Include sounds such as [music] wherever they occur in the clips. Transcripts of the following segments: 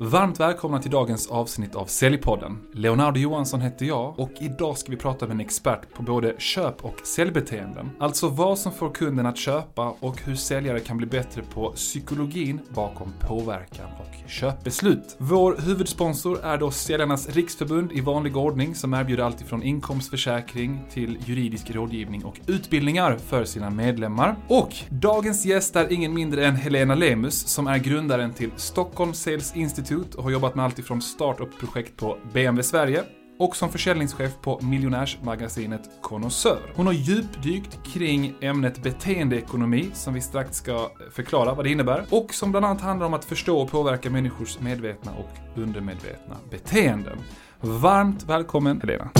Varmt välkomna till dagens avsnitt av Säljpodden. Leonardo Johansson heter jag och idag ska vi prata med en expert på både köp och säljbeteenden. Alltså vad som får kunden att köpa och hur säljare kan bli bättre på psykologin bakom påverkan och köpbeslut. Vår huvudsponsor är då Säljarnas Riksförbund i vanlig ordning som erbjuder allt ifrån inkomstförsäkring till juridisk rådgivning och utbildningar för sina medlemmar. Och dagens gäst är ingen mindre än Helena Lemus som är grundaren till Stockholm Sales Institute och har jobbat med allt ifrån startup-projekt på BMW Sverige och som försäljningschef på miljonärsmagasinet Connoisseur. Hon har djupdykt kring ämnet beteendeekonomi, som vi strax ska eh, förklara vad det innebär, och som bland annat handlar om att förstå och påverka människors medvetna och undermedvetna beteenden. Varmt välkommen Helena!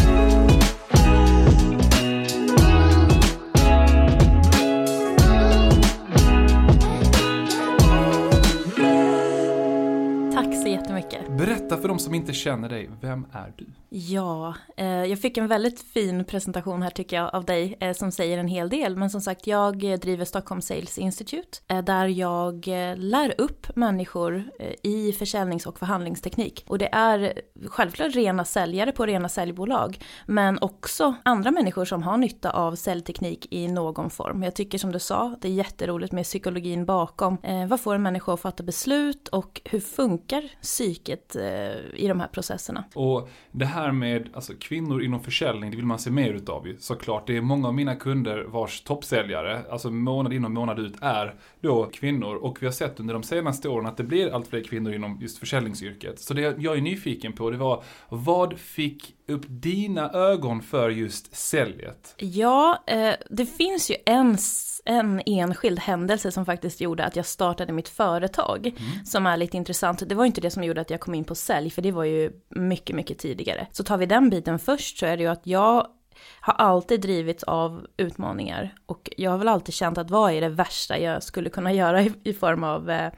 Berätta för de som inte känner dig, vem är du? Ja, eh, jag fick en väldigt fin presentation här tycker jag av dig eh, som säger en hel del. Men som sagt, jag eh, driver Stockholm Sales Institute eh, där jag eh, lär upp människor eh, i försäljnings och förhandlingsteknik. Och det är självklart rena säljare på rena säljbolag, men också andra människor som har nytta av säljteknik i någon form. Jag tycker som du sa, det är jätteroligt med psykologin bakom. Eh, vad får en människa att fatta beslut och hur funkar psyket i de här processerna? Och det här med alltså, kvinnor inom försäljning, det vill man se mer utav ju såklart. Det är många av mina kunder vars toppsäljare, alltså månad in och månad ut, är då kvinnor. Och vi har sett under de senaste åren att det blir allt fler kvinnor inom just försäljningsyrket. Så det jag är nyfiken på, det var vad fick upp dina ögon för just säljet? Ja, eh, det finns ju en en enskild händelse som faktiskt gjorde att jag startade mitt företag. Mm. Som är lite intressant. Det var inte det som gjorde att jag kom in på sälj, för det var ju mycket, mycket tidigare. Så tar vi den biten först så är det ju att jag har alltid drivits av utmaningar. Och jag har väl alltid känt att vad är det värsta jag skulle kunna göra i, i form av eh,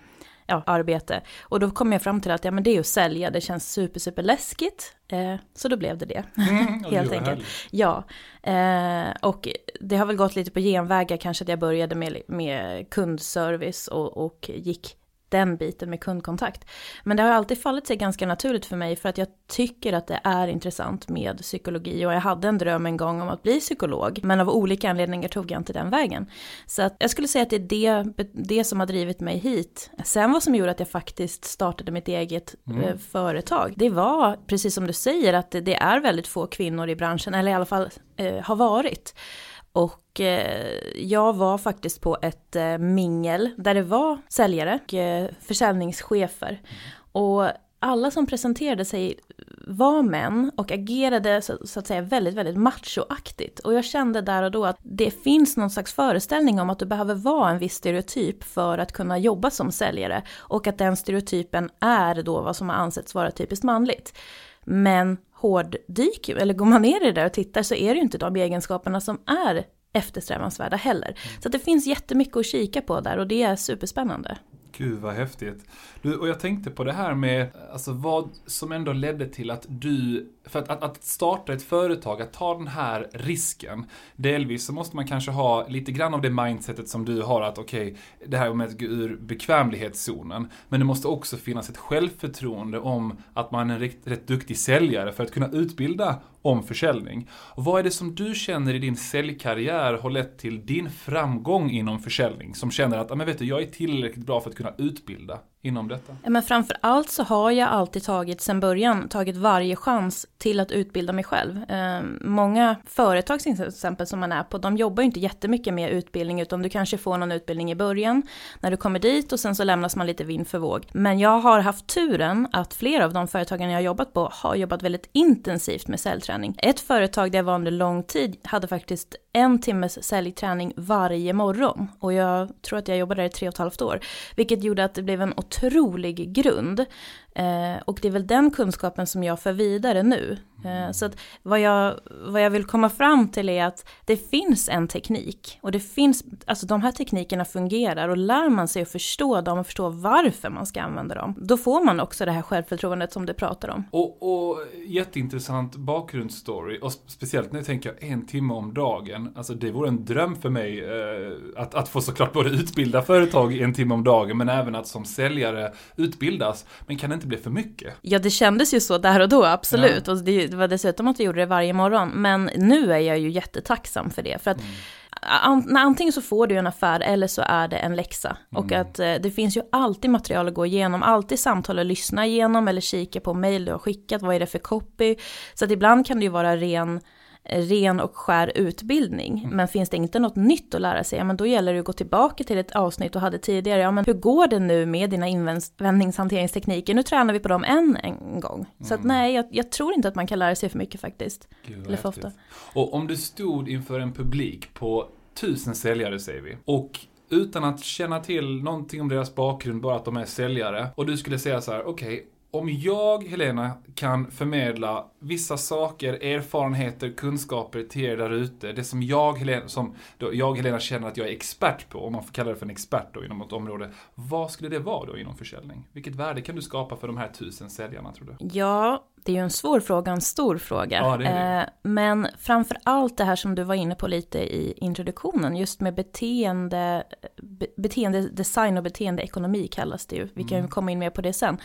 ja, arbete. Och då kom jag fram till att ja, men det är att sälja, det känns super, super läskigt. Eh, så då blev det det, mm, [laughs] helt enkelt. Ja, eh, och det har väl gått lite på genvägar kanske att jag började med, med kundservice och, och gick den biten med kundkontakt. Men det har alltid fallit sig ganska naturligt för mig för att jag tycker att det är intressant med psykologi och jag hade en dröm en gång om att bli psykolog men av olika anledningar tog jag inte den vägen. Så att jag skulle säga att det är det, det som har drivit mig hit. Sen vad som gjorde att jag faktiskt startade mitt eget mm. Eh, företag, det var precis som du säger att det, det är väldigt få kvinnor i branschen, eller i alla fall eh, har varit. Och eh, jag var faktiskt på ett eh, mingel där det var säljare och eh, försäljningschefer. Och alla som presenterade sig var män och agerade så, så, att säga väldigt, väldigt machoaktigt. Och jag kände där och då att det finns någon slags föreställning om att du behöver vara en viss stereotyp för att kunna jobba som säljare. Och att den stereotypen är då vad som har ansetts vara typiskt manligt. Men hårddyk, eller går man ner i det där och tittar så är det ju inte de egenskaperna som är eftersträvansvärda heller. Så det finns jättemycket att kika på där och det är superspännande. Gud vad häftigt. Du, och jag tänkte på det här med, alltså vad som ändå ledde till att du, för att, att, att, starta ett företag, att ta den här risken. Delvis så måste man kanske ha lite grann av det mindsetet som du har, att okej, okay, det här med att gå ur bekvämlighetszonen. Men det måste också finnas ett självförtroende om att man är en rätt, rätt duktig säljare för att kunna utbilda om försäljning. Och vad är det som du känner i din säljkarriär har lett till din framgång inom försäljning? Som känner att, men vet du, jag är tillräckligt bra för att kunna utbilda inom detta? Men framför allt så har jag alltid tagit, sen början, tagit varje chans till att utbilda mig själv. Eh, många företag till exempel som man är på, de jobbar ju inte jättemycket med utbildning, utan du kanske får någon utbildning i början, när du kommer dit och sen så lämnas man lite vind för våg. Men jag har haft turen att flera av de företagen jag har jobbat på har jobbat väldigt intensivt med säljträning. Ett företag där jag var under lång tid hade faktiskt en timmes säljträning varje morgon. Och jag tror att jag jobbade där i tre och ett halvt år. Vilket gjorde att det blev en otrolig grund. Eh, och det är väl den kunskapen som jag för vidare nu. Eh, så att vad jag, vad jag vill komma fram till är att det finns en teknik. Och det finns, alltså de här teknikerna fungerar och lär man sig att förstå dem och förstå varför man ska använda dem. Då får man också det här självförtroendet som du pratar om. Och, och jätteintressant bakgrundsstory. Och speciellt jag tänker en timme om dagen. Alltså det vore en dröm för mig eh, att, att få såklart både utbilda företag en timme om dagen men även att som säljare utbildas. Men kan det inte blev för mycket. Ja, det kändes ju så där och då, absolut. Ja. Och det, det var dessutom att vi gjorde det varje morgon. Men nu är jag ju jättetacksam för det. För att mm antingen så får du en affär eller så är det en läxa. Mm. Och att eh, det finns ju alltid material att gå igenom, alltid samtal att lyssna igenom eller kika på mail du har skickat, vad är det för copy. Så att ibland kan det ju vara ren ren och skär utbildning. Mm. Men finns det inte något nytt att lära sig, ja men då gäller det att gå tillbaka till ett avsnitt du hade tidigare. Ja men hur går det nu med dina invändningshanteringstekniker? Nu tränar vi på dem än en gång. Mm. Så att mm. nej, jag, jag, tror inte att man kan lära sig för mycket faktiskt. Gud, Eller för ofta. Och om du stod inför en publik på tusen säljare säger vi. Och utan att känna till någonting om deras bakgrund, bara att de är säljare. Och du skulle säga så här, okej, okay, om jag, Helena, kan förmedla vissa saker, erfarenheter, kunskaper till er där ute, det som jag, Helena, som då jag, Helena, känner att jag är expert på, om man får kalla det för en expert då inom något område, vad skulle det vara då inom försäljning? Vilket värde kan du skapa för de här tusen säljarna, tror du? Ja, det är ju en svår fråga, en stor fråga. Ja, det det. Eh, men framför allt det här som du var inne på lite i introduktionen, just med beteende, beteendedesign och beteendeekonomi kallas det ju. Vi kan mm. komma in mer på det sen.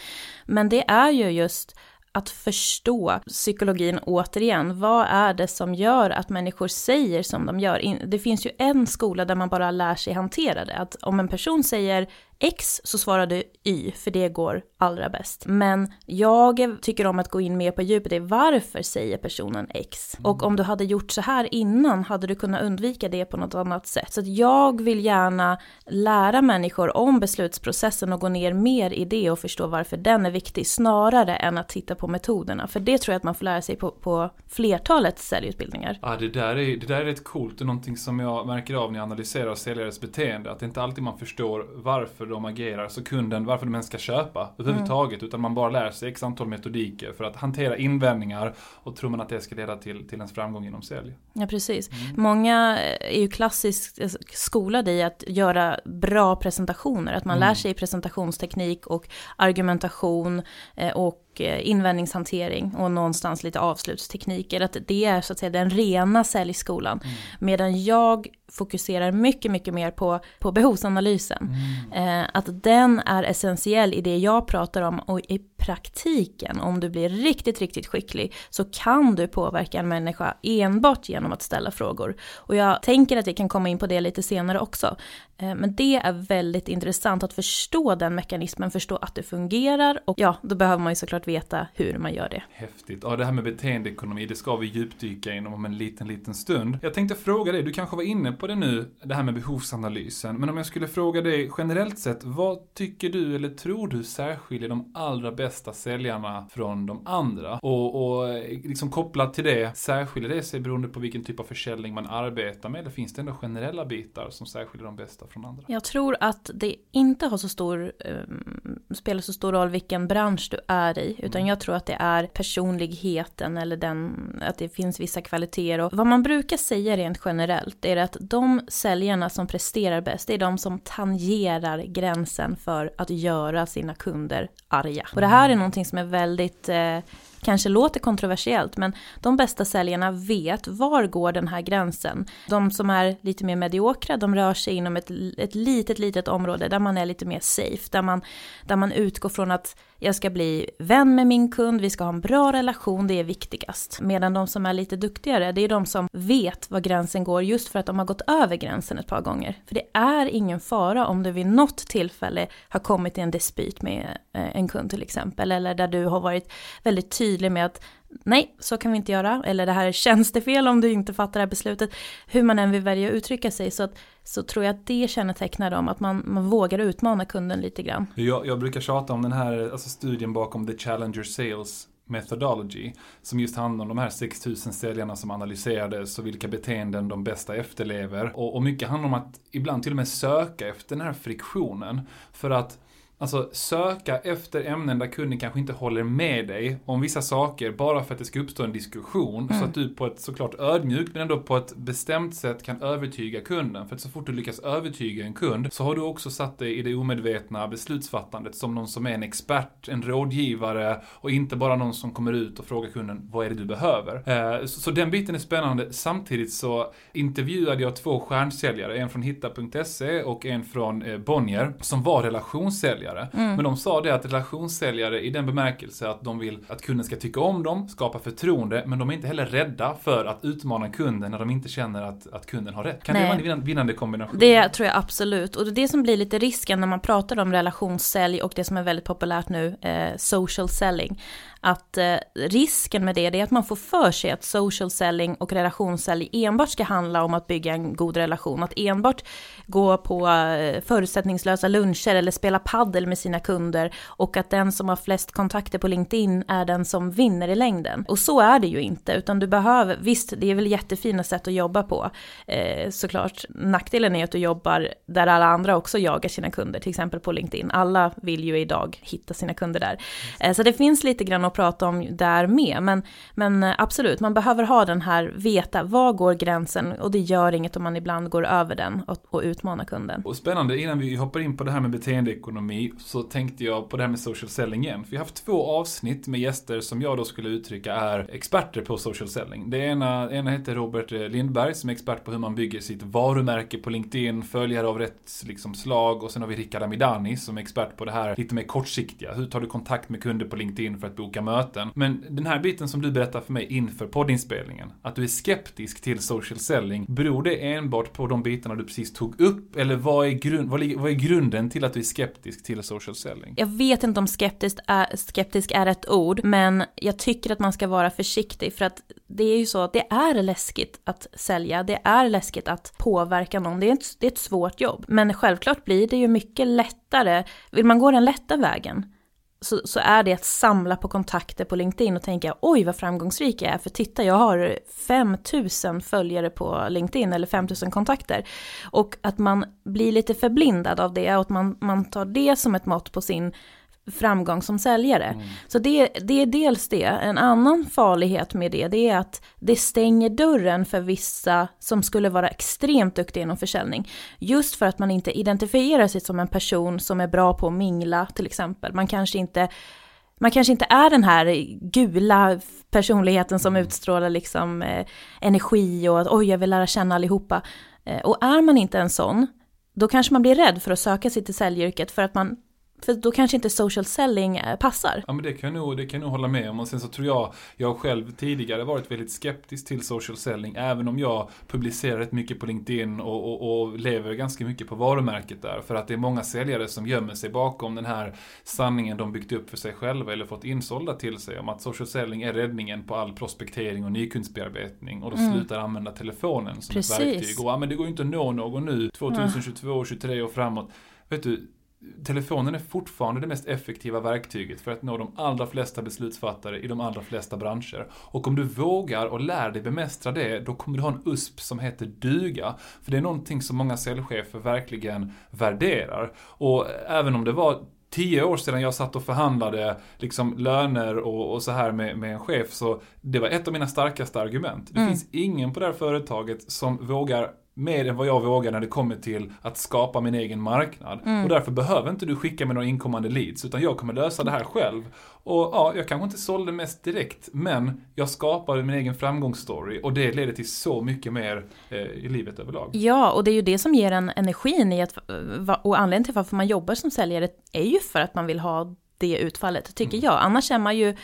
Men det är ju just att förstå psykologin återigen. Vad är det som gör att människor säger som de gör? Det finns ju en skola där man bara lär sig hantera det. Att om en person säger X så svarar du Y, för det går allra bäst. Men jag tycker om att gå in mer på djupet i varför säger personen X? Och om du hade gjort så här innan, hade du kunnat undvika det på något annat sätt? Så att jag vill gärna lära människor om beslutsprocessen och gå ner mer i det och förstå varför den är viktig, snarare än att titta på metoderna. För det tror jag att man får lära sig på, på flertalet säljutbildningar. Ja, det där, är, det där är rätt coolt och någonting som jag märker av när jag analyserar säljares beteende, att det inte alltid man förstår varför varför de agerar, så kunden, varför de ens ska köpa överhuvudtaget. Mm. Utan man bara lär sig x antal metodiker för att hantera invändningar och tror man att det ska leda till, till ens framgång inom sälj. Ja, precis. Mm. Många är ju klassiskt eh, skolade i att göra bra presentationer. Att man mm. lär sig presentationsteknik och argumentation eh, och Eh, invändningshantering och någonstans lite avslutstekniker. Att det är så att säga den rena säljskolan. Mm. Medan jag fokuserar mycket, mycket mer på, på behovsanalysen. Mm. Eh, att den är essentiell i det jag pratar om och i praktiken, om du blir riktigt, riktigt skicklig, så kan du påverka en människa enbart genom att ställa frågor. Och jag tänker att vi kan komma in på det lite senare också. Eh, men det är väldigt intressant att förstå den mekanismen, förstå att det fungerar och ja, då behöver man ju såklart veta hur man gör det. Häftigt. Ja, det här med beteendeekonomi, det ska vi djupdyka inom om en liten, liten stund. Jag tänkte fråga dig, du kanske var inne på det nu, det här med behovsanalysen, men om jag skulle fråga dig generellt sett, vad tycker du eller tror du särskiljer de allra bästa säljarna från de andra? Och, och liksom kopplat till det, särskiljer det sig beroende på vilken typ av försäljning man arbetar med, eller finns det ändå generella bitar som särskiljer de bästa från andra? Jag tror att det inte har så stor, um, spelar så stor roll vilken bransch du är i, utan mm. jag tror att det är personligheten eller den, att det finns vissa kvaliteter. Och vad man brukar säga rent generellt är att de säljarna som presterar bäst, det är de som tangerar gränsen för att göra sina kunder arga. Och det här här är någonting som är väldigt eh, kanske låter kontroversiellt, men de bästa säljarna vet var går den här gränsen. De som är lite mer mediokra, de rör sig inom ett, ett litet, litet område där man är lite mer safe, där man, där man utgår från att jag ska bli vän med min kund, vi ska ha en bra relation, det är viktigast. Medan de som är lite duktigare, det är de som vet var gränsen går just för att de har gått över gränsen ett par gånger. För det är ingen fara om du vid något tillfälle har kommit i en dispyt med eh, en kund till exempel, eller där du har varit väldigt tydlig med att nej, så kan vi inte göra, eller det här är tjänstefel om du inte fattar det här beslutet. Hur man än vill välja att uttrycka sig, så, att, så tror jag att det kännetecknar dem, att man, man vågar utmana kunden lite grann. Jag, jag brukar tjata om den här alltså studien bakom The Challenger Sales Methodology som just handlar om de här 6000 säljarna som analyserades och vilka beteenden de bästa efterlever. Och, och mycket handlar om att ibland till och med söka efter den här friktionen. För att Alltså söka efter ämnen där kunden kanske inte håller med dig om vissa saker bara för att det ska uppstå en diskussion. Mm. Så att du på ett såklart ödmjukt men ändå på ett bestämt sätt kan övertyga kunden. För att så fort du lyckas övertyga en kund så har du också satt dig i det omedvetna beslutsfattandet som någon som är en expert, en rådgivare och inte bara någon som kommer ut och frågar kunden vad är det du behöver. Eh, så den biten är spännande. Samtidigt så intervjuade jag två stjärnsäljare, en från hitta.se och en från eh, Bonnier, som var relationssäljare relationssäljare. Men de sa det att relationssäljare i den bemärkelse att de vill att kunden ska tycka om dem, skapa förtroende, men de är inte heller rädda för att utmana kunden när de inte känner att, att kunden har rätt. Kan Nej. det vara en vinna- vinnande kombination? Det tror jag absolut. Och det är det som blir lite risken när man pratar om relationssälj och det som är väldigt populärt nu, eh, social selling. Att eh, risken med det, det är att man får för sig att social selling och relationssälj enbart ska handla om att bygga en god relation. Att enbart gå på eh, förutsättningslösa luncher eller spela paddel med sina kunder och att den som har flest kontakter på LinkedIn är den som vinner i längden. Och så är det ju inte, utan du behöver, visst det är väl jättefina sätt att jobba på eh, såklart. Nackdelen är att du jobbar där alla andra också jagar sina kunder, till exempel på LinkedIn. Alla vill ju idag hitta sina kunder där. Eh, så det finns lite grann prata om där med, men, men eh, absolut, man behöver ha den här, veta var går gränsen och det gör inget om man ibland går över den och, och utmanar kunden. Och spännande, innan vi hoppar in på det här med beteendeekonomi så tänkte jag på det här med social selling igen. För vi har haft två avsnitt med gäster som jag då skulle uttrycka är experter på social selling. Det ena, ena heter Robert eh, Lindberg som är expert på hur man bygger sitt varumärke på LinkedIn, följare av rätt liksom, slag. Och sen har vi Rickard Amidani som är expert på det här lite mer kortsiktiga. Hur tar du kontakt med kunder på LinkedIn för att boka möten? Men den här biten som du berättar för mig inför poddinspelningen, att du är skeptisk till social selling, beror det enbart på de bitarna du precis tog upp? Eller vad är, grund, vad, vad är grunden till att du är skeptisk till social selling? Jag vet inte om skeptisk är, skeptisk är ett ord, men jag tycker att man ska vara försiktig för att det är ju så att det är läskigt att sälja, det är läskigt att påverka någon, det är ett, det är ett svårt jobb. Men självklart blir det ju mycket lättare, vill man gå den lätta vägen, så, så är det att samla på kontakter på LinkedIn och tänka oj vad framgångsrik jag är för titta jag har 5000 följare på LinkedIn eller 5000 kontakter. Och att man blir lite förblindad av det och att man, man tar det som ett mått på sin framgång som säljare. Så det, det är dels det. En annan farlighet med det, det är att det stänger dörren för vissa som skulle vara extremt duktiga inom försäljning. Just för att man inte identifierar sig som en person som är bra på att mingla till exempel. Man kanske inte man kanske inte är den här gula personligheten som utstrålar liksom eh, energi och att oj, jag vill lära känna allihopa. Eh, och är man inte en sån, då kanske man blir rädd för att söka sig till säljyrket för att man för då kanske inte social selling eh, passar. Ja men det kan, jag nog, det kan jag nog hålla med om. Och sen så tror jag, jag själv tidigare varit väldigt skeptisk till social selling. Även om jag publicerar rätt mycket på LinkedIn och, och, och lever ganska mycket på varumärket där. För att det är många säljare som gömmer sig bakom den här sanningen de byggt upp för sig själva eller fått insålda till sig om att social selling är räddningen på all prospektering och nykundsbearbetning. Och då slutar använda telefonen som Precis. ett verktyg. Och ja, men det går ju inte att nå någon nu, 2022, 2023 och framåt. Vet du, telefonen är fortfarande det mest effektiva verktyget för att nå de allra flesta beslutsfattare i de allra flesta branscher. Och om du vågar och lär dig bemästra det, då kommer du ha en USP som heter duga. För det är någonting som många säljchefer verkligen värderar. Och även om det var tio år sedan jag satt och förhandlade liksom löner och, och så här med, med en chef, så det var ett av mina starkaste argument. Det finns ingen på det här företaget som vågar mer än vad jag vågar när det kommer till att skapa min egen marknad. Och därför behöver inte du skicka mig några inkommande leads, utan jag kommer lösa det här själv. Och ja, jag kanske inte sålde mest direkt, men jag skapade min egen framgångsstory och det leder till så mycket mer eh, i livet överlag. Ja, och det är ju det som ger en energin i att, va- och anledningen till varför man jobbar som säljare är ju för att man vill ha det utfallet, tycker jag. Annars är man ju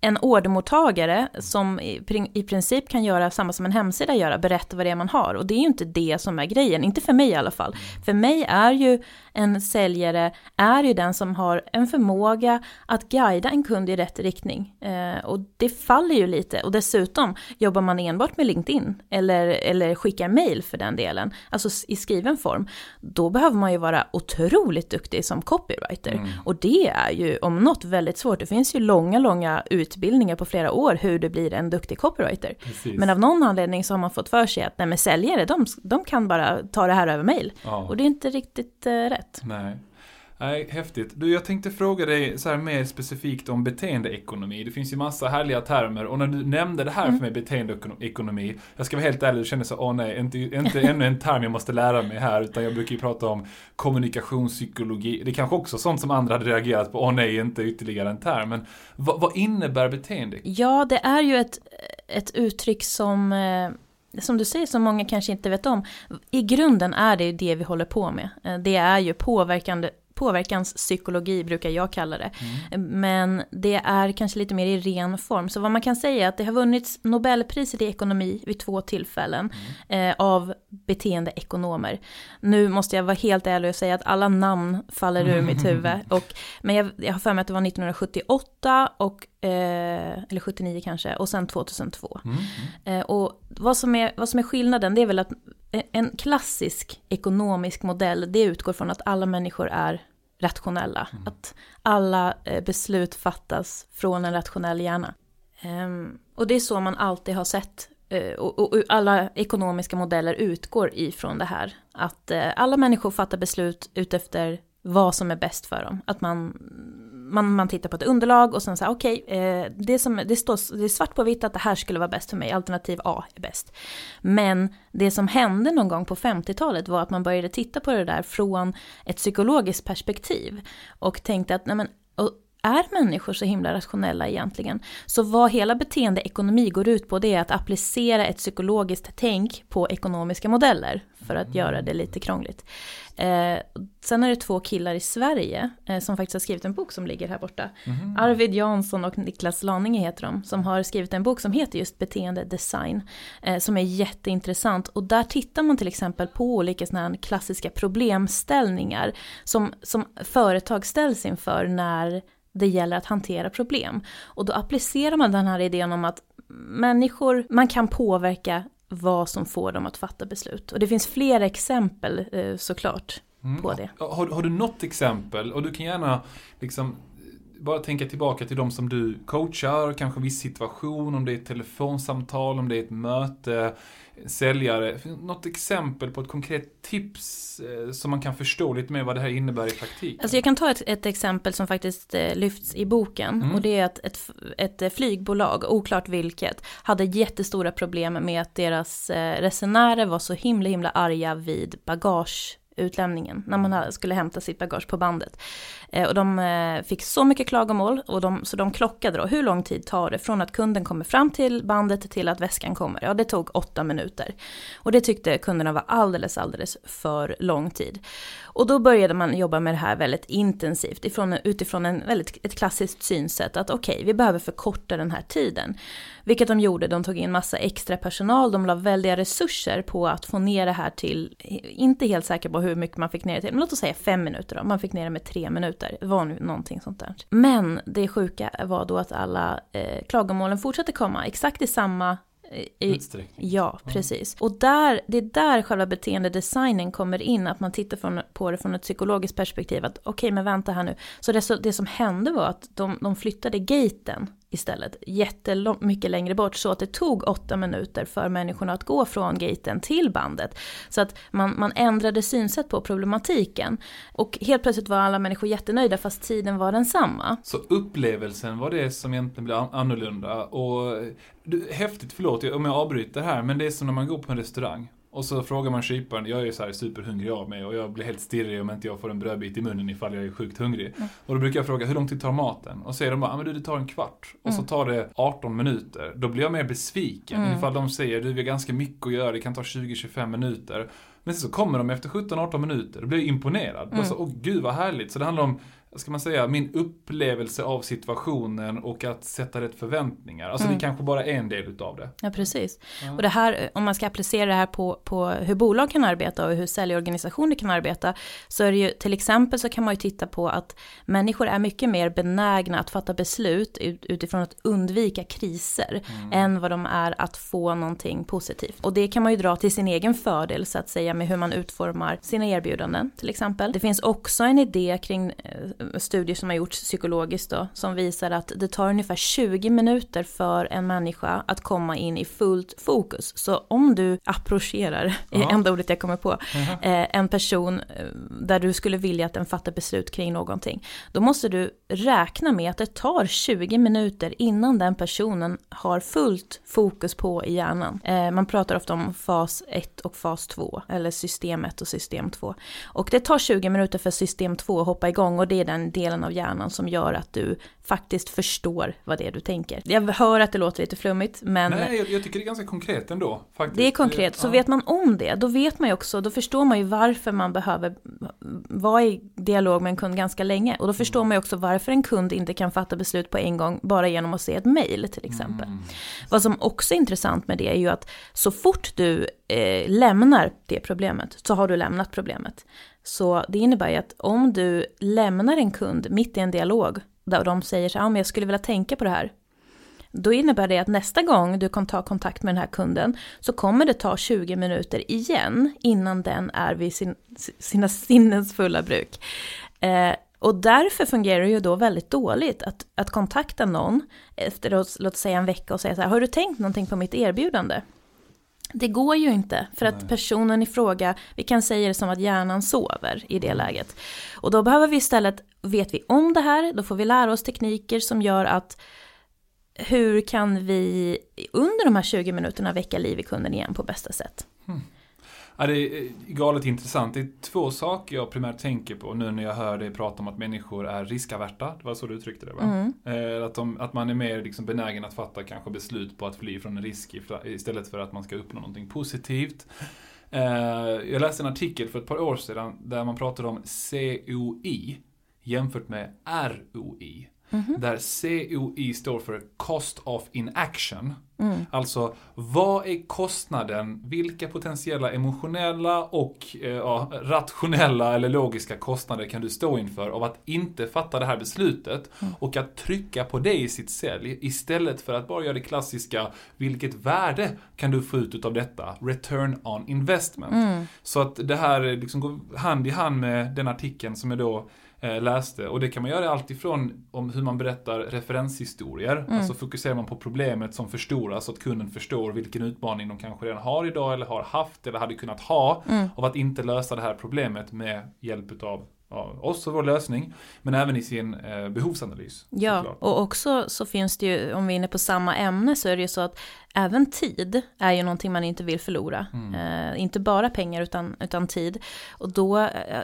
en ordermottagare som i, prin- i princip kan göra samma som en hemsida gör, berätta vad det är man har. Och det är ju inte det som är grejen, inte för mig i alla fall. För mig är ju en säljare, är ju den som har en förmåga att guida en kund i rätt riktning. Eh, och det faller ju lite. Och dessutom, jobbar man enbart med LinkedIn, eller, eller skickar mail för den delen, alltså i skriven form, då behöver man ju vara otroligt duktig som copywriter. Och det är ju om något väldigt svårt. Det finns ju långa, långa utbildningar på flera år hur du blir en duktig copywriter. Precis. Men av någon anledning så har man fått för sig att nej men säljare, de, de kan bara ta det här över mail. Ja. Och det är inte riktigt eh, rätt. Nej. Nej, häftigt. Du, jag tänkte fråga dig så här mer specifikt om beteendeekonomi. Det finns ju massa härliga termer och när du nämnde det här för mig, beteendeekonomi, jag ska vara helt ärlig och kände så, åh nej, inte, inte ännu en term jag måste lära mig här, utan jag brukar ju prata om kommunikationspsykologi. Det är kanske också sånt som andra hade reagerat på, åh nej, inte ytterligare en term. Men vad, vad innebär beteende? Ja, det är ju ett, ett uttryck som, eh, som du säger, som många kanske inte vet om. I grunden är det ju det vi håller på med. Eh, Det är ju påverkande, påverkanspsykologi brukar jag kalla det. Mm. Men det är kanske lite mer i ren form. Så vad man kan säga är att det har vunnits Nobelpriset i ekonomi vid två tillfällen mm. eh, av beteendeekonomer. Nu måste jag vara helt ärlig och säga att alla namn faller ur mitt huvud. [laughs] Och, men jag, jag har för mig att det var 1978 och Eh, eller 79 kanske, och sen 2002. Mm, mm. Eh, och vad som, är, vad som är skillnaden, det är väl att en klassisk ekonomisk modell, det utgår från att alla människor är rationella. Mm. Att alla eh, beslut fattas från en rationell hjärna. Ehm, och det är så man alltid har sett. Eh, och, och, och alla ekonomiska modeller utgår ifrån det här. Att eh, alla människor fattar beslut utefter vad som är bäst för dem. Att man man, man tittar på ett underlag och sen så här, okej, okay, eh, det, det, står, det är svart på vitt att det här skulle vara bäst för mig, alternativ A är bäst. Men det som hände någon gång på 50-talet var att man började titta på det där från ett psykologiskt perspektiv och tänkte att nej men, är människor så himla rationella egentligen? Så vad hela beteendeekonomi går ut på det är att applicera ett psykologiskt tänk på ekonomiska modeller för att göra det lite krångligt. Eh, sen är det två killar i Sverige eh, som faktiskt har skrivit en bok som ligger här borta. Mm. Arvid Jansson och Niklas Laninge heter de, som har skrivit en bok som heter just beteendedesign, eh, som är jätteintressant. Och där tittar man till exempel på olika sådana klassiska problemställningar som, som företag ställs inför när det gäller att hantera problem. Och då applicerar man den här idén om att människor, man kan påverka vad som får dem att fatta beslut. Och det finns flera exempel eh, såklart mm. på det. Har, har, du något exempel? Och du kan gärna liksom bara tänka tillbaka till de som du coachar, kanske viss situation, om det är ett telefonsamtal, om det är ett möte, säljare. Något exempel på ett konkret tips eh, som man kan förstå lite mer vad det här innebär i praktiken? Alltså jag kan ta ett, ett exempel som faktiskt eh, lyfts i boken mm. och det är att ett, ett flygbolag, oklart vilket, hade jättestora problem med att deras eh, resenärer var så himla himla arga vid bagage utlämningen när man skulle hämta sitt bagage på bandet. Eh, och de eh, fick så mycket klagomål och de, så de klockade då hur lång tid tar det från att kunden kommer fram till bandet till att väskan kommer. Ja, det tog åtta minuter. Och det tyckte kunderna var alldeles, alldeles för lång tid. Och då började man jobba med det här väldigt intensivt ifrån, utifrån en väldigt, ett klassiskt synsätt att okej, okay, vi behöver förkorta den här tiden. Vilket de gjorde, de tog in massa extra personal, de la väldiga resurser på att få ner det här till, inte helt säker på hur mycket man fick ner det till, men låt oss säga fem minuter då, man fick ner det med tre minuter, det var någonting sånt där. Men det sjuka var då att alla eh, klagomålen fortsatte komma exakt i samma i, ja, precis. Och där, det är där själva beteendedesignen kommer in, att man tittar från, på det från ett psykologiskt perspektiv. Att okej, okay, men vänta här nu. Så det, så det som hände var att de, de flyttade gaten istället, jättemycket längre bort, så att det tog åtta minuter för människorna att gå från gaten till bandet. Så att man, man ändrade synsätt på problematiken. Och helt plötsligt var alla människor jättenöjda fast tiden var densamma. Så upplevelsen var det som egentligen blev annorlunda. Och häftigt, förlåt om jag avbryter här, men det är som när man går på en restaurang. Och så frågar man kyparen, jag är så här superhungrig av mig och jag blir helt stirrig om inte jag får en brödbit i munnen ifall jag är sjukt hungrig. Mm. Och då brukar jag fråga, hur lång tid tar maten? Och så säger de bara, men du det tar en kvart. Och så mm. tar det 18 minuter. Då blir jag mer besviken mm. ifall de säger, du vi har ganska mycket att göra, det kan ta 20-25 minuter. Men så kommer de efter 17-18 minuter, då blir jag imponerad. Mm. Och så, åh gud vad härligt. Så det handlar om ska man säga, min upplevelse av situationen och att sätta rätt förväntningar. Alltså mm. det är kanske bara en del utav det. Ja, precis. Ja. Och det här, om man ska applicera det här på, på hur bolag kan arbeta och hur säljorganisationer kan arbeta, så är det ju till exempel så kan man ju titta på att människor är mycket mer benägna att fatta beslut utifrån att undvika kriser mm. än vad de är att få någonting positivt. Och det kan man ju dra till sin egen fördel så att säga med hur man utformar sina erbjudanden till exempel. Det finns också en idé kring eh, studier som har gjorts psykologiskt då, som visar att det tar ungefär 20 minuter för en människa att komma in i fullt fokus. Så om du approcherar, ja. enda ordet jag kommer på, uh en person eh, där du skulle vilja att den fattar beslut kring någonting, då måste du räkna med att det tar 20 minuter innan den personen har fullt fokus på i hjärnan. Eh, man pratar ofta om fas 1 och fas 2, eller system 1 och system 2. Och det tar 20 minuter för system 2 att hoppa igång och det är den delen av hjärnan som gör att du faktiskt förstår vad det är du tänker. Jag hör att det låter lite flummigt, men... Nej, jag, jag tycker det är ganska konkret ändå. Faktiskt. Det är konkret, så ja. vet man om det, då vet man ju också, då förstår man ju varför man behöver vara i dialog med en kund ganska länge. Och då förstår mm. man ju också varför en kund inte kan fatta beslut på en gång bara genom att se ett mail till exempel. Mm. Vad som också är intressant med det är ju att så fort du eh, lämnar det problemet så har du lämnat problemet. Så det innebär ju att om du lämnar en kund mitt i en dialog där de säger så här, ja, men jag skulle vilja tänka på det här. Då innebär det att nästa gång du kan ta kontakt med den här kunden så kommer det ta 20 minuter igen innan den är vid sin, sina sinnens fulla bruk. Eh, och därför fungerar det ju då väldigt dåligt att, att kontakta någon efter, låt säga en vecka och säga så här, har du tänkt någonting på mitt erbjudande? Det går ju inte, för att personen i fråga, vi kan säga det som att hjärnan sover i det läget. Och då behöver vi istället, vet vi om det här, då får vi lära oss tekniker som gör att hur kan vi under de här 20 minuterna väcka liv i kunden igen på bästa sätt? Hmm. Ja, det är galet intressant. Det är två saker jag primärt tänker på nu när jag hör dig prata om att människor är riskaverta. Det var så du uttryckte det va? Mm. Eh, att, de, att man är mer liksom benägen att fatta kanske beslut på att fly från en risk istället för att man ska uppnå någonting positivt. Eh, jag läste en artikel för ett par år sedan där man pratade om COI jämfört med ROI. Mm. Där COI står för Cost of Inaction. Mm. Alltså, vad är kostnaden? Vilka potentiella emotionella och eh, rationella eller logiska kostnader kan du stå inför av att inte fatta det här beslutet mm. och att trycka på det i sitt sälj istället för att bara göra det klassiska, vilket värde kan du få ut av detta? Return on investment. Mm. Så att det här liksom går hand i hand med den artikeln som är då läste. Och det kan man göra alltifrån om hur man berättar referenshistorier. Mm. Alltså fokuserar man på problemet som förstoras så att kunden förstår vilken utmaning de kanske redan har idag eller har haft eller hade kunnat ha. Mm. Av att inte lösa det här problemet med hjälp av oss och vår lösning, men även i sin eh, behovsanalys. Ja, såklart. och också så finns det ju, om vi är inne på samma ämne, så är det ju så att även tid är ju någonting man inte vill förlora. Mm. Eh, inte bara pengar utan, utan tid. Och då eh,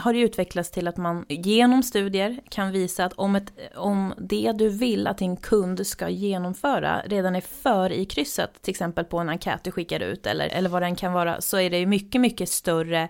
har det utvecklats till att man genom studier kan visa att om, ett, om det du vill att din kund ska genomföra redan är för i krysset, till exempel på en enkät du skickar ut eller, eller vad den kan vara, så är det mycket, mycket större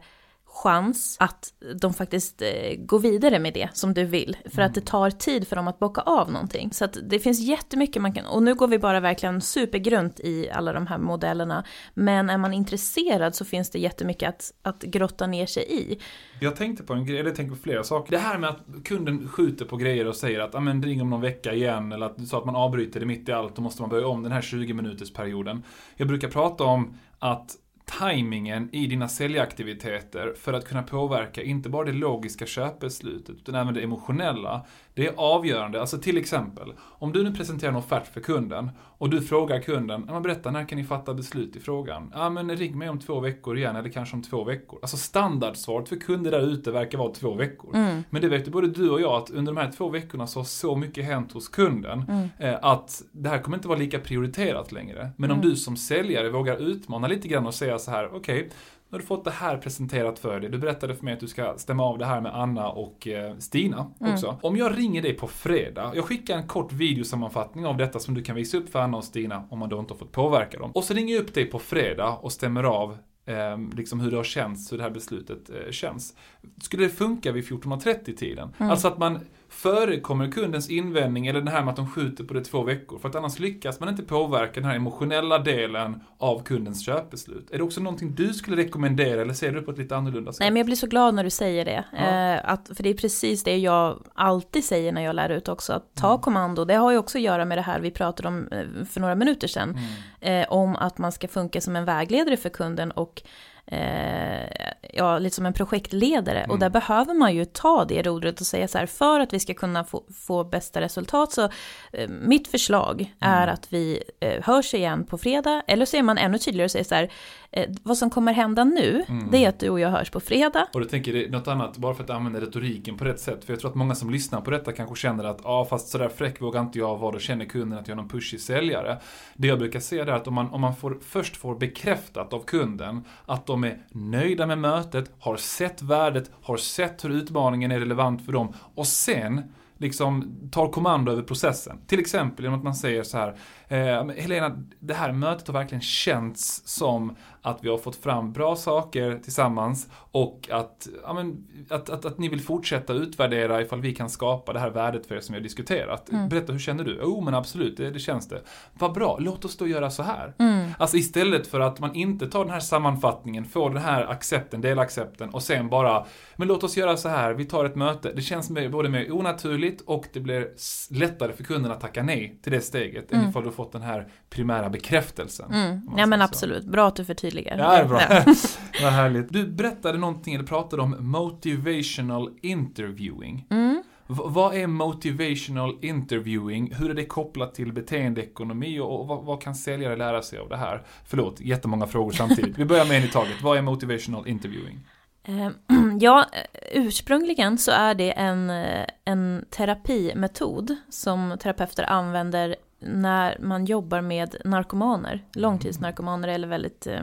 chans att de faktiskt eh, går vidare med det som du vill. För mm. att det mm. tar tid för dem att bocka av någonting. Så att det finns jättemycket man kan, och nu går vi bara verkligen supergrunt i alla de här modellerna. Men är man intresserad så finns det jättemycket att, att grotta ner sig i. Jag tänkte på en grej, eller jag tänkte på flera saker. Det här med att kunden skjuter på grejer och säger att men ring om någon vecka igen. Eller att, så att man avbryter det mitt i allt, då måste man börja om den här 20 minuters perioden. Jag brukar prata om att tajmingen i dina säljaktiviteter för att kunna påverka inte bara det logiska köpbeslutet utan även det emotionella. Det är avgörande. Alltså till exempel, om du nu presenterar en offert för kunden och du frågar kunden, ja, berätta när kan ni fatta beslut i frågan? Ja men ring mig om två veckor igen eller kanske om två veckor. Alltså standardsvaret för kunder där ute verkar vara två veckor. Mm. Men det vet ju både du och jag att under de här två veckorna så har så mycket hänt hos kunden mm. eh, att det här kommer inte vara lika prioriterat längre. Men mm. om du som säljare vågar utmana lite grann och säga så här, okej, okay, har du fått det här presenterat för dig. Du berättade för mig att du ska stämma av det här med Anna och eh, Stina mm. också. Om jag ringer dig på fredag, jag skickar en kort videosammanfattning av detta som du kan visa upp för Anna och Stina om man då inte har fått påverka dem. Och så ringer jag upp dig på fredag och stämmer av eh, liksom hur det har känts, hur det här beslutet eh, känns. Skulle det funka vid 14.30 tiden? Mm. Alltså att man förekommer kundens invändning eller det här med att de skjuter på det två veckor. För att annars lyckas man inte påverka den här emotionella delen av kundens köpbeslut. Är det också någonting du skulle rekommendera eller ser du på ett lite annorlunda sätt? Nej men jag blir så glad när du säger det. Ja. Eh, att, för det är precis det jag alltid säger när jag lär ut också. Att ta mm. kommando, det har ju också att göra med det här vi pratade om eh, för några minuter sedan. Mm. Eh, om att man ska funka som en vägledare för kunden och eh, ja, lite som en projektledare. Mm. Och där behöver man ju ta det rodret och säga så här, för att vi ska kunna få, få bästa resultat så eh, mitt förslag mm. är att vi eh, hörs igen på fredag. Eller så är man ännu tydligare och säger så här, Eh, vad som kommer hända nu, Mm. det är att du och jag hörs på fredag. Och du tänker något annat, bara för att använda retoriken på rätt sätt. För jag tror att många som lyssnar på detta kanske känner att ja, fast sådär fräck vågar inte jag vara, då känner kunden att jag är någon pushig säljare. Det jag brukar säga är att om man, om man får, först får bekräftat av kunden att de är nöjda med mötet, har sett värdet, har sett hur utmaningen är relevant för dem och sen liksom tar kommando över processen. Till exempel genom att man säger så här, eh, Helena, det här mötet har verkligen känts som att vi har fått fram bra saker tillsammans och att, ja, men, att, att, att ni vill fortsätta utvärdera ifall vi kan skapa det här värdet för er som vi har diskuterat. Mm. Berätta, hur känner du? Jo, men absolut, det, det känns det. Vad bra, låt oss då göra så här. Mm. Alltså istället för att man inte tar den här sammanfattningen, får den här accepten, delaccepten och sen bara, men låt oss göra så här, vi tar ett möte. Det känns både mer onaturligt och det blir lättare för kunden att tacka nej till det steget än Mm. ifall du har fått den här primära bekräftelsen. Mm. Ja men så. absolut, bra att du förtydligar. Ja, det är bra. [laughs] Vad härligt. Du berättade någonting, eller pratade om motivational interviewing. Mm. V- vad är motivational interviewing? Hur är det kopplat till beteendeekonomi och, och vad, vad kan säljare lära sig av det här? Förlåt, jättemånga frågor samtidigt. Vi börjar med en i taget. Vad är motivational interviewing? Ehm, [clears throat] ja, ursprungligen så är det en, eh, en terapimetod som terapeuter använder när man jobbar med narkomaner, långtidsnarkomaner eller väldigt, eh,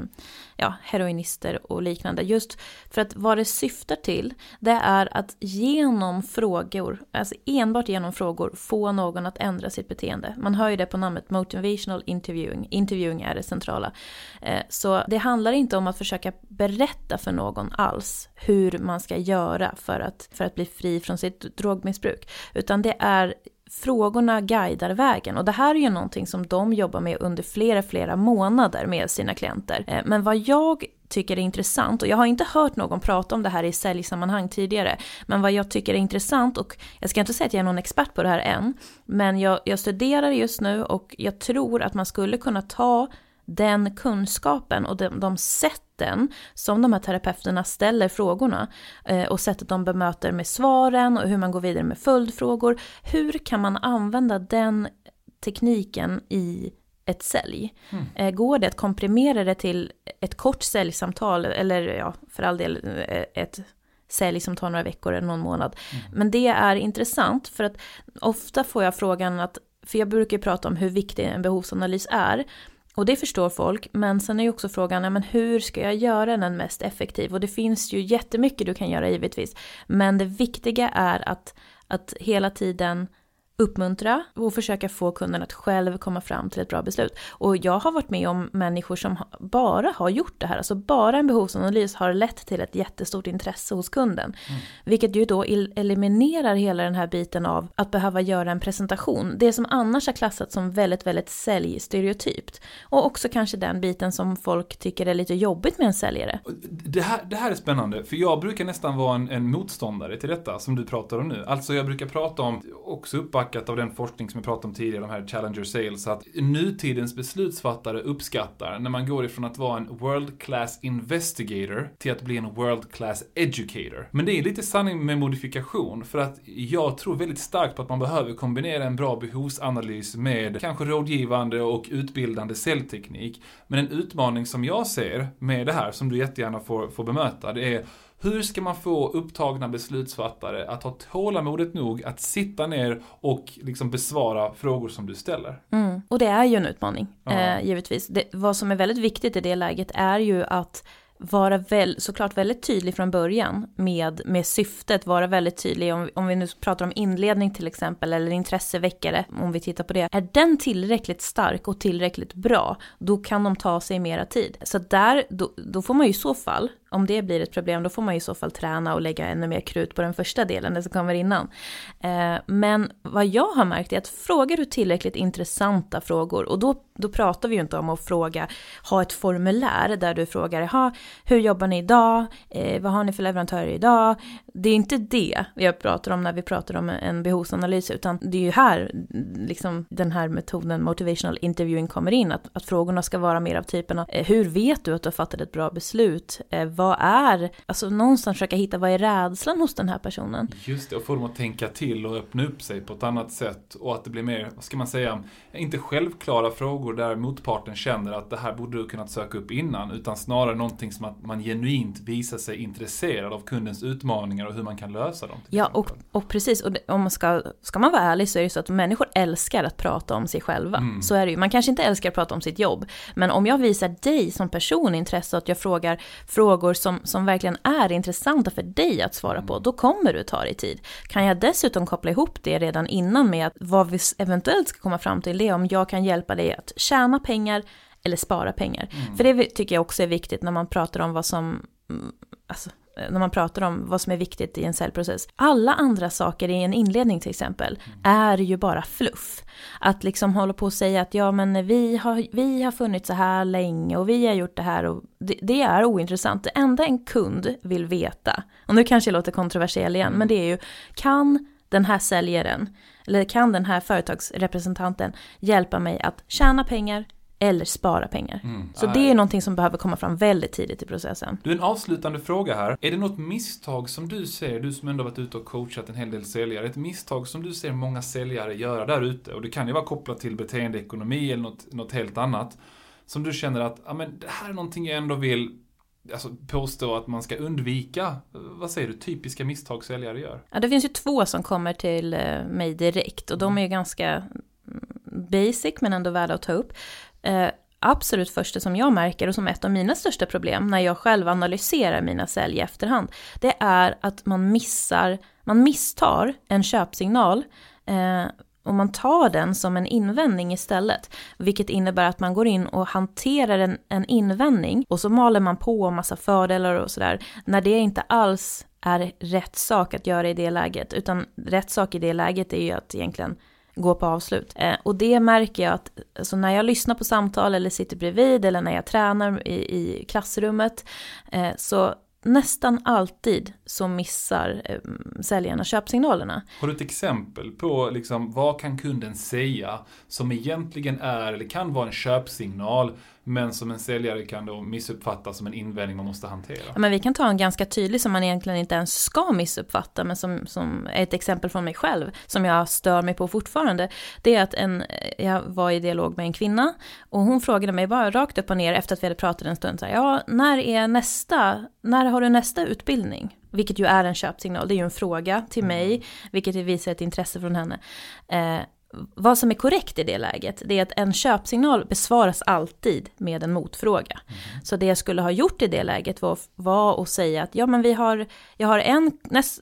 ja, heroinister och liknande. Just för att vad det syftar till, det är att genom frågor, alltså enbart genom frågor, få någon att ändra sitt beteende. Man hör ju det på namnet motivational interviewing, interviewing är det centrala. Eh, Så det handlar inte om att försöka berätta för någon alls hur man ska göra för att, för att bli fri från sitt drogmissbruk. Utan det är frågorna guidar vägen. Och det här är ju någonting som de jobbar med under flera, flera månader med sina klienter. Eh, men vad jag tycker är intressant, och jag har inte hört någon prata om det här i säljsammanhang tidigare, men vad jag tycker är intressant, och jag ska inte säga att jag är någon expert på det här än, men jag, jag studerar just nu och jag tror att man skulle kunna ta den kunskapen och de, de sätten som de här terapeuterna ställer frågorna eh, och sättet de bemöter med svaren och hur man går vidare med följdfrågor. Hur kan man använda den tekniken i ett sälj? Mm. Eh, går det att komprimera det till ett kort säljsamtal eller ja, för all del eh, ett sälj som tar några veckor eller någon månad. Men det är intressant för att ofta får jag frågan att, för jag brukar ju prata om hur viktig en behovsanalys är. Och det förstår folk, men sen är ju också frågan, ja, men hur ska jag göra den mest effektiv? Och det finns ju jättemycket du kan göra givetvis. Men det viktiga är att, att hela tiden uppmuntra och försöka få kunden att själv komma fram till ett bra beslut. Och jag har varit med om människor som bara har gjort det här, alltså bara en behovsanalys har lett till ett jättestort intresse hos kunden. Vilket ju då el- eliminerar hela den här biten av att behöva göra en presentation. Det som annars har klassats som väldigt, väldigt säljstereotypt. Och också kanske den biten som folk tycker är lite jobbigt med en säljare. Det här, det här är spännande, för jag brukar nästan vara en, en motståndare till detta som du pratar om nu. Alltså jag brukar prata om, också uppbackat av den forskning som jag pratade om tidigare, de här Challenger Sales, att nutidens beslutsfattare uppskattar när man går ifrån att vara en World Class Investigator till att bli en World Class Educator. Men det är lite sanning med modifikation, för att jag tror väldigt starkt på att man behöver kombinera en bra behovsanalys med kanske rådgivande och utbildande säljteknik. Men en utmaning som jag ser med det här, som du jättegärna får, får bemöta, det är hur ska man få upptagna beslutsfattare att ha tålamodet nog att sitta ner och liksom besvara frågor som du ställer? Mm. Och det är ju en utmaning, Ja. eh, givetvis. Det, vad som är väldigt viktigt i det läget är ju att vara väl, såklart väldigt tydlig från början med, med syftet, vara väldigt tydlig om, om vi nu pratar om inledning till exempel eller intresseväckare, om vi tittar på det. Är den tillräckligt stark och tillräckligt bra, då kan de ta sig mera tid. Så där, då, då får man ju i så fall, om det blir ett problem, då får man ju i så fall träna och lägga ännu mer krut på den första delen, det som kommer innan. Eh, men vad jag har märkt är att frågar du tillräckligt intressanta frågor, och då, då pratar vi ju inte om att fråga, ha ett formulär där du frågar, hur jobbar ni idag? Eh, vad har ni för leverantörer idag? Det är inte det jag pratar om när vi pratar om en behovsanalys, utan det är ju här liksom, den här metoden motivational interviewing kommer in, att, att frågorna ska vara mer av typen av eh, hur vet du att du har fattat ett bra beslut? Eh, vad är, alltså någonstans försöka hitta vad är rädslan hos den här personen? Just det, och få dem att tänka till och öppna upp sig på ett annat sätt och att det blir mer, vad ska man säga, inte självklara frågor där motparten känner att det här borde du kunnat söka upp innan, utan snarare någonting som att man genuint visar sig intresserad av kundens utmaningar och hur man kan lösa dem. Ja, och, och precis, och om man ska, ska man vara ärlig så är det så att människor älskar att prata om sig själva. Mm. Så är det ju. Man kanske inte älskar att prata om sitt jobb, men om jag visar dig som person intresse och att jag frågar frågor som, som verkligen är intressanta för dig att svara på, mm. då kommer du ta dig tid. Kan jag dessutom koppla ihop det redan innan med att vad vi eventuellt ska komma fram till det är om jag kan hjälpa dig att tjäna pengar eller spara pengar. Mm. För det tycker jag också är viktigt när man pratar om vad som, mm, alltså, när man pratar om vad som är viktigt i en säljprocess. Alla andra saker i en inledning till exempel är ju bara fluff. Att liksom hålla på och säga att ja men vi har, vi har funnits så här länge och vi har gjort det här och det, det är ointressant. Det enda en kund vill veta, och nu kanske jag låter kontroversiell igen, men det är ju kan den här säljaren eller kan den här företagsrepresentanten hjälpa mig att tjäna pengar, eller spara pengar. Mm, så det är någonting som behöver komma fram väldigt tidigt i processen. Du, en avslutande fråga här. Är det något misstag som du ser, du som ändå varit ute och coachat en hel del säljare, ett misstag som du ser många säljare göra där ute, och det kan ju vara kopplat till beteendeekonomi eller något, något helt annat, som du känner att, ja men det här är någonting jag ändå vill alltså, påstå att man ska undvika, vad säger du, typiska misstag säljare gör? Ja, det finns ju två som kommer till eh, mig direkt och de är ju ganska mm, basic men ändå värda att ta upp eh, absolut första som jag märker och som ett av mina största problem när jag själv analyserar mina sälj i efterhand, det är att man missar, man misstar en köpsignal eh, och man tar den som en invändning istället. Vilket innebär att man går in och hanterar en, en invändning och så maler man på en massa fördelar och sådär. När det inte alls är rätt sak att göra i det läget. Utan rätt sak i det läget är ju att egentligen gå på avslut. Eh, och det märker jag att alltså när jag lyssnar på samtal eller sitter bredvid eller när jag tränar i, i klassrummet eh, så nästan alltid så missar eh, säljarna köpsignalerna. Har du ett exempel på liksom, vad kan kunden säga som egentligen är eller kan vara en köpsignal men som en säljare kan då missuppfatta som en invändning man måste hantera. Ja, men vi kan ta en ganska tydlig som man egentligen inte ens ska missuppfatta, men som, som är ett exempel från mig själv, som jag stör mig på fortfarande. Det är att en, jag var i dialog med en kvinna, och hon frågade mig bara rakt upp och ner efter att vi hade pratat en stund, så här, ja, när är nästa, när har du nästa utbildning? Vilket ju är en köpsignal, det är ju en fråga till mm. mig, vilket visar ett intresse från henne. Eh, vad som är korrekt i det läget, det är att en köpsignal besvaras alltid med en motfråga. Mm. Så det jag skulle ha gjort i det läget var, var att säga att ja men vi har, jag har en,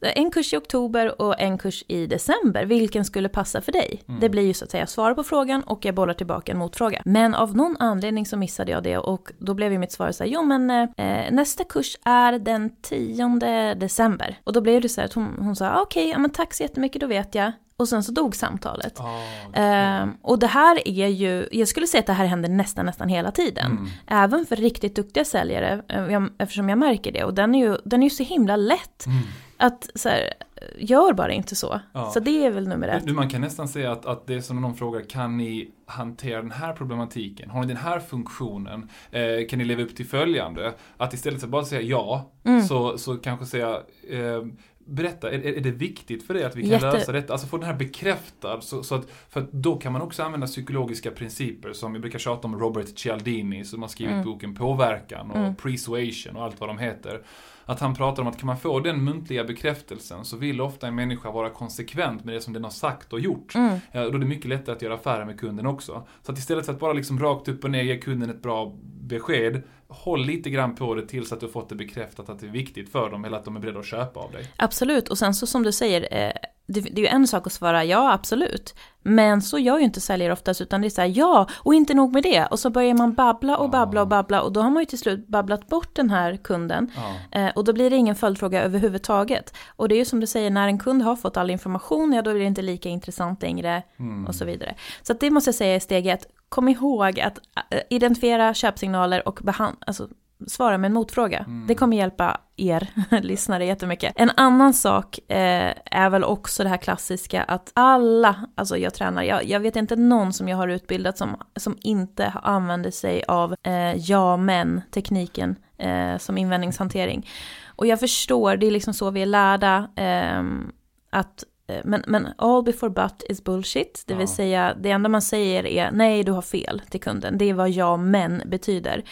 en kurs i oktober och en kurs i december, vilken skulle passa för dig? Mm. Det blir ju så att säga svara på frågan och jag bollar tillbaka en motfråga. Men av någon anledning så missade jag det och då blev ju mitt svar så här, jo men eh, nästa kurs är den 10 december. Och då blev det så här att hon, hon sa, okej, okay, ja, men tack så jättemycket, då vet jag. Och sen så dog samtalet. Oh, eh, och det här är ju, jag skulle säga att det här händer nästan, nästan hela tiden. Mm. Även för riktigt duktiga säljare, eh, eftersom jag märker det. Och den är ju, den är ju så himla lätt. Mm. Att så här, gör bara inte så. Ja. Så det är väl nummer ett. Man kan nästan säga att, att det är som någon frågar, kan ni hantera den här problematiken? Har ni den här funktionen? Eh, kan ni leva upp till följande? Att istället för att bara säga ja, mm. så, så kanske säga eh, berätta, är, är det viktigt för dig att vi kan Jätte... lösa detta? Alltså få den här bekräftad. Så, så, att, för att då kan man också använda psykologiska principer som vi brukar tjata om Robert Cialdini som har skrivit mm. boken Påverkan och mm. Persuasion och allt vad de heter. Att han pratar om att kan man få den muntliga bekräftelsen så vill ofta en människa vara konsekvent med det som den har sagt och gjort. Mm. Ja, då är det mycket lättare att göra affärer med kunden också. Så att istället för att bara liksom rakt upp och ner ge kunden ett bra besked håll lite grann på det tills att du fått det bekräftat att det är viktigt för dem eller att de är beredda att köpa av dig. Absolut, och sen så som du säger, eh, det, det är ju en sak att svara ja, absolut. Men så gör ju inte säljare oftast, utan det är så här ja, och inte nog med det. Och så börjar man babbla och babbla och babbla och då har man ju till slut babblat bort den här kunden. Ja. Eh, och då blir det ingen följdfråga överhuvudtaget. Och det är ju som du säger, när en kund har fått all information, ja då är det inte lika intressant längre mm. och så vidare. Så det måste jag säga är steg ett. Kom ihåg att äh, identifiera köpsignaler och behandla, alltså svara med en motfråga. Mm. Det kommer hjälpa er [laughs] lyssnare jättemycket. En annan sak eh, är väl också det här klassiska att alla, alltså jag tränar, jag, jag vet inte någon som jag har utbildat som, som inte använder sig av eh, ja men tekniken eh, som invändningshantering. Och jag förstår, det är liksom så vi är lärda, ehm, att eh, men, men all before but is bullshit, det vill säga det enda man säger är nej du har fel till kunden, det är vad ja men betyder.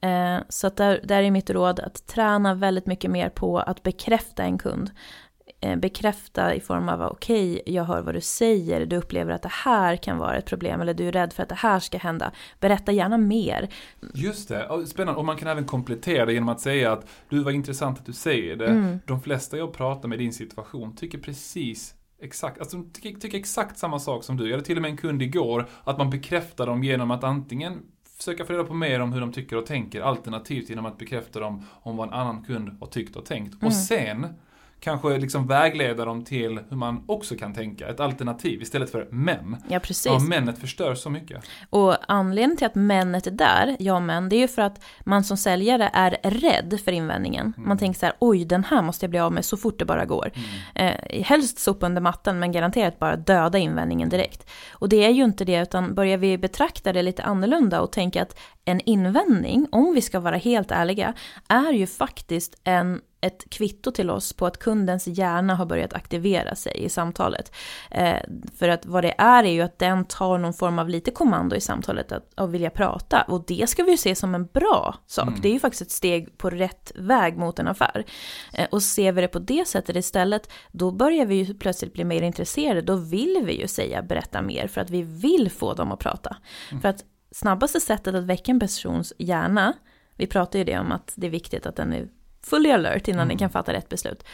Eh, så att där, där är mitt råd att träna väldigt mycket mer på att bekräfta en kund. Eh, bekräfta i form av okej, okay, jag hör vad du säger, du upplever att det här kan vara ett problem eller du är rädd för att det här ska hända. Berätta gärna mer. Just det, spännande. Och man kan även komplettera det genom att säga att du var intressant att du säger det. Mm. De flesta jag pratar med i din situation tycker precis Exakt, alltså de tycker, tycker exakt samma sak som du. Jag hade till och med en kund igår, att man bekräftar dem genom att antingen försöka få reda på mer om hur de tycker och tänker, alternativt genom att bekräfta dem om vad en annan kund har tyckt och tänkt. Mm. Och sen kanske liksom vägleda dem till hur man också kan tänka, ett alternativ istället för men. Ja, precis. Ja, männet förstör så mycket. Och anledningen till att männet är där, ja men, det är ju för att man som säljare är rädd för invändningen. Mm. Man tänker så här, oj den här måste jag bli av med så fort det bara går. Mm. Eh, helst sopa under mattan, men garanterat bara döda invändningen direkt. Och det är ju inte det, utan börjar vi betrakta det lite annorlunda och tänka att en invändning, om vi ska vara helt ärliga, är ju faktiskt en ett kvitto till oss på att kundens hjärna har börjat aktivera sig i samtalet. Eh, för att vad det är är ju att den tar någon form av lite kommando i samtalet att, att vilja prata. Och det ska vi ju se som en bra sak. Mm. Det är ju faktiskt ett steg på rätt väg mot en affär. Eh, och ser vi det på det sättet istället, då börjar vi ju plötsligt bli mer intresserade. Då vill vi ju säga berätta mer för att vi vill få dem att prata. Mm. För att snabbaste sättet att väcka en persons hjärna, vi pratar ju det om att det är viktigt att den är fully alert innan mm. ni kan fatta rätt beslut.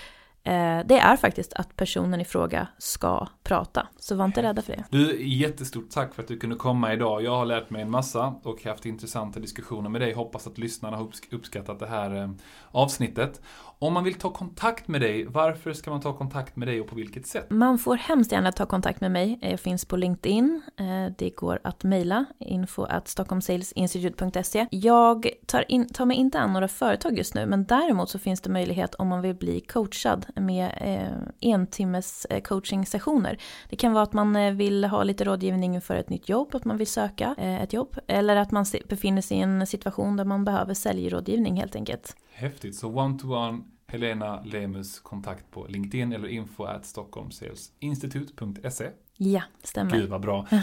Eh, det är faktiskt att personen i fråga ska prata. Så var inte rädda för det. Du, jättestort tack för att du kunde komma idag. Jag har lärt mig en massa och haft intressanta diskussioner med dig. Hoppas att lyssnarna har uppskattat det här eh, avsnittet. Om man vill ta kontakt med dig, varför ska man ta kontakt med dig och på vilket sätt? Man får hemskt gärna ta kontakt med mig. Jag finns på LinkedIn. Eh, det går att mejla info at stockholmsalesinstitute.se. Jag tar, in, tar mig inte an några företag just nu, men däremot så finns det möjlighet om man vill bli coachad med eh, en timmes eh, coaching-sessioner. Det kan vara att man vill ha lite rådgivning för ett nytt jobb, att man vill söka ett jobb, eller att man befinner sig i en situation där man behöver säljrådgivning helt enkelt. Häftigt, så one-to-one Helena Lemus kontakt på LinkedIn eller info at stockholmsalesinstitute.se. Ja, stämmer. Gud vad bra. [laughs]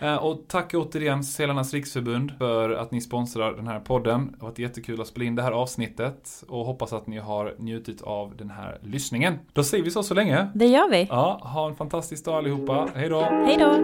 Eh, och tack återigen Sälarnas riksförbund för att ni sponsrar den här podden. Det har varit jättekul att spela in det här avsnittet och hoppas att ni har njutit av den här lyssningen. Då säger vi så så länge. Det gör vi. Ja, ha en fantastisk dag allihopa. Hej då. Hej då.